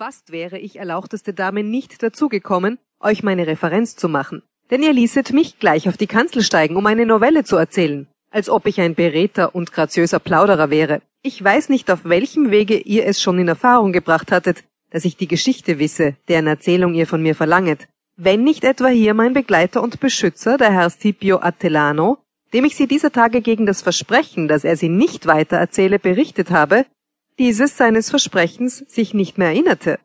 Fast wäre ich, erlauchteste Dame, nicht dazugekommen, euch meine Referenz zu machen. Denn ihr ließet mich gleich auf die Kanzel steigen, um eine Novelle zu erzählen, als ob ich ein beredter und graziöser Plauderer wäre. Ich weiß nicht, auf welchem Wege ihr es schon in Erfahrung gebracht hattet, dass ich die Geschichte wisse, deren Erzählung ihr von mir verlanget. Wenn nicht etwa hier mein Begleiter und Beschützer, der Herr Scipio Atellano, dem ich sie dieser Tage gegen das Versprechen, dass er sie nicht weiter erzähle, berichtet habe, dieses seines Versprechens sich nicht mehr erinnerte.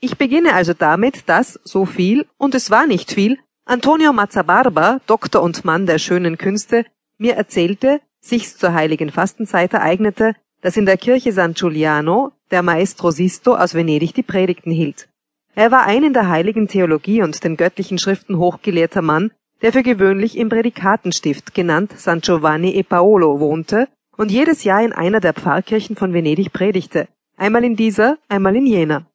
Ich beginne also damit, dass so viel, und es war nicht viel, Antonio Mazzabarba, Doktor und Mann der schönen Künste, mir erzählte, sich's zur heiligen Fastenzeit ereignete, dass in der Kirche San Giuliano der Maestro Sisto aus Venedig die Predigten hielt. Er war ein in der heiligen Theologie und den göttlichen Schriften hochgelehrter Mann, der für gewöhnlich im Prädikatenstift, genannt San Giovanni e Paolo, wohnte und jedes Jahr in einer der Pfarrkirchen von Venedig predigte, einmal in dieser, einmal in jener.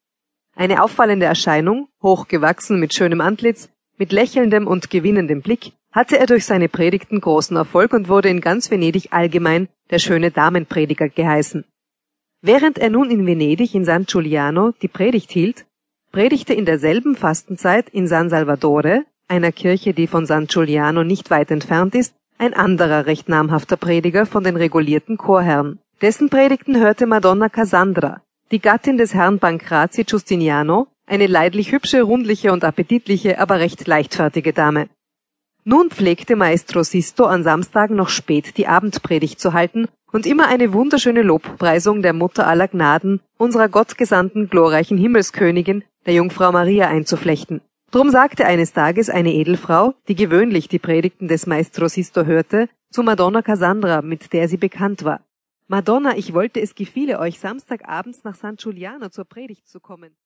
Eine auffallende Erscheinung, hochgewachsen mit schönem Antlitz, mit lächelndem und gewinnendem Blick, hatte er durch seine Predigten großen Erfolg und wurde in ganz Venedig allgemein der schöne Damenprediger geheißen. Während er nun in Venedig in San Giuliano die Predigt hielt, predigte in derselben Fastenzeit in San Salvatore, einer Kirche, die von San Giuliano nicht weit entfernt ist, ein anderer recht namhafter Prediger von den regulierten Chorherren. Dessen Predigten hörte Madonna Cassandra, die Gattin des Herrn Pancrazi Giustiniano, eine leidlich hübsche, rundliche und appetitliche, aber recht leichtfertige Dame. Nun pflegte Maestro Sisto an Samstagen noch spät die Abendpredigt zu halten und immer eine wunderschöne Lobpreisung der Mutter aller Gnaden, unserer gottgesandten glorreichen Himmelskönigin, der Jungfrau Maria einzuflechten. Drum sagte eines Tages eine Edelfrau, die gewöhnlich die Predigten des Maestro Sisto hörte, zu Madonna Cassandra, mit der sie bekannt war. Madonna, ich wollte, es gefiele euch, Samstagabends nach San Giuliano zur Predigt zu kommen.